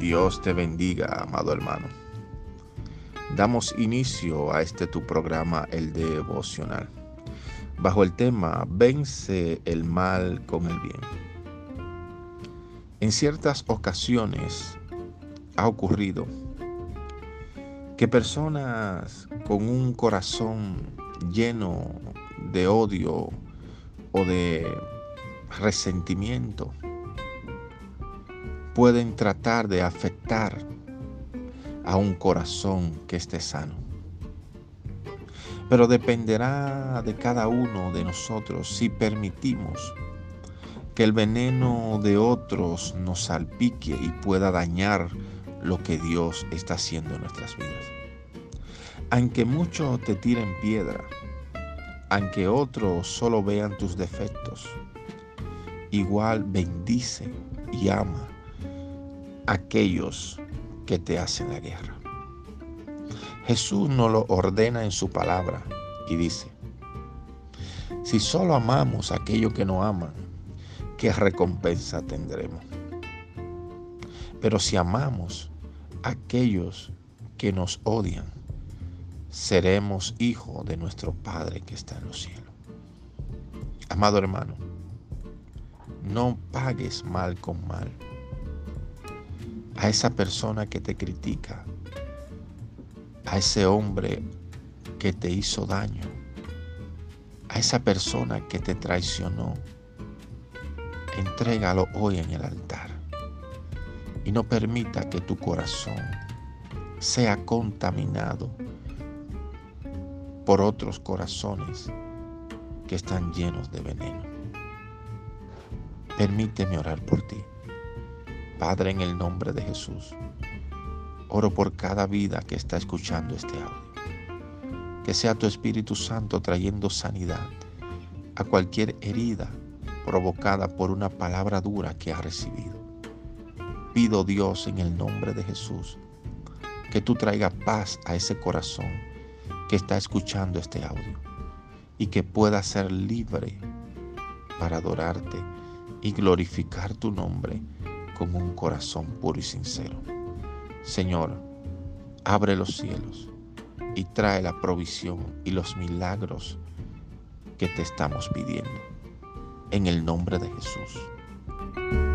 Dios te bendiga, amado hermano. Damos inicio a este tu programa, el devocional, bajo el tema Vence el mal con el bien. En ciertas ocasiones ha ocurrido que personas con un corazón lleno de odio o de resentimiento pueden tratar de afectar a un corazón que esté sano. Pero dependerá de cada uno de nosotros si permitimos que el veneno de otros nos salpique y pueda dañar lo que Dios está haciendo en nuestras vidas. Aunque muchos te tiren piedra, aunque otros solo vean tus defectos, igual bendice y ama aquellos que te hacen la guerra. Jesús nos lo ordena en su palabra y dice, si solo amamos a aquellos que nos aman, ¿qué recompensa tendremos? Pero si amamos a aquellos que nos odian, seremos hijos de nuestro Padre que está en los cielos. Amado hermano, no pagues mal con mal. A esa persona que te critica, a ese hombre que te hizo daño, a esa persona que te traicionó, entrégalo hoy en el altar y no permita que tu corazón sea contaminado por otros corazones que están llenos de veneno. Permíteme orar por ti. Padre, en el nombre de Jesús, oro por cada vida que está escuchando este audio. Que sea tu Espíritu Santo trayendo sanidad a cualquier herida provocada por una palabra dura que ha recibido. Pido Dios en el nombre de Jesús que tú traigas paz a ese corazón que está escuchando este audio y que pueda ser libre para adorarte y glorificar tu nombre con un corazón puro y sincero. Señor, abre los cielos y trae la provisión y los milagros que te estamos pidiendo. En el nombre de Jesús.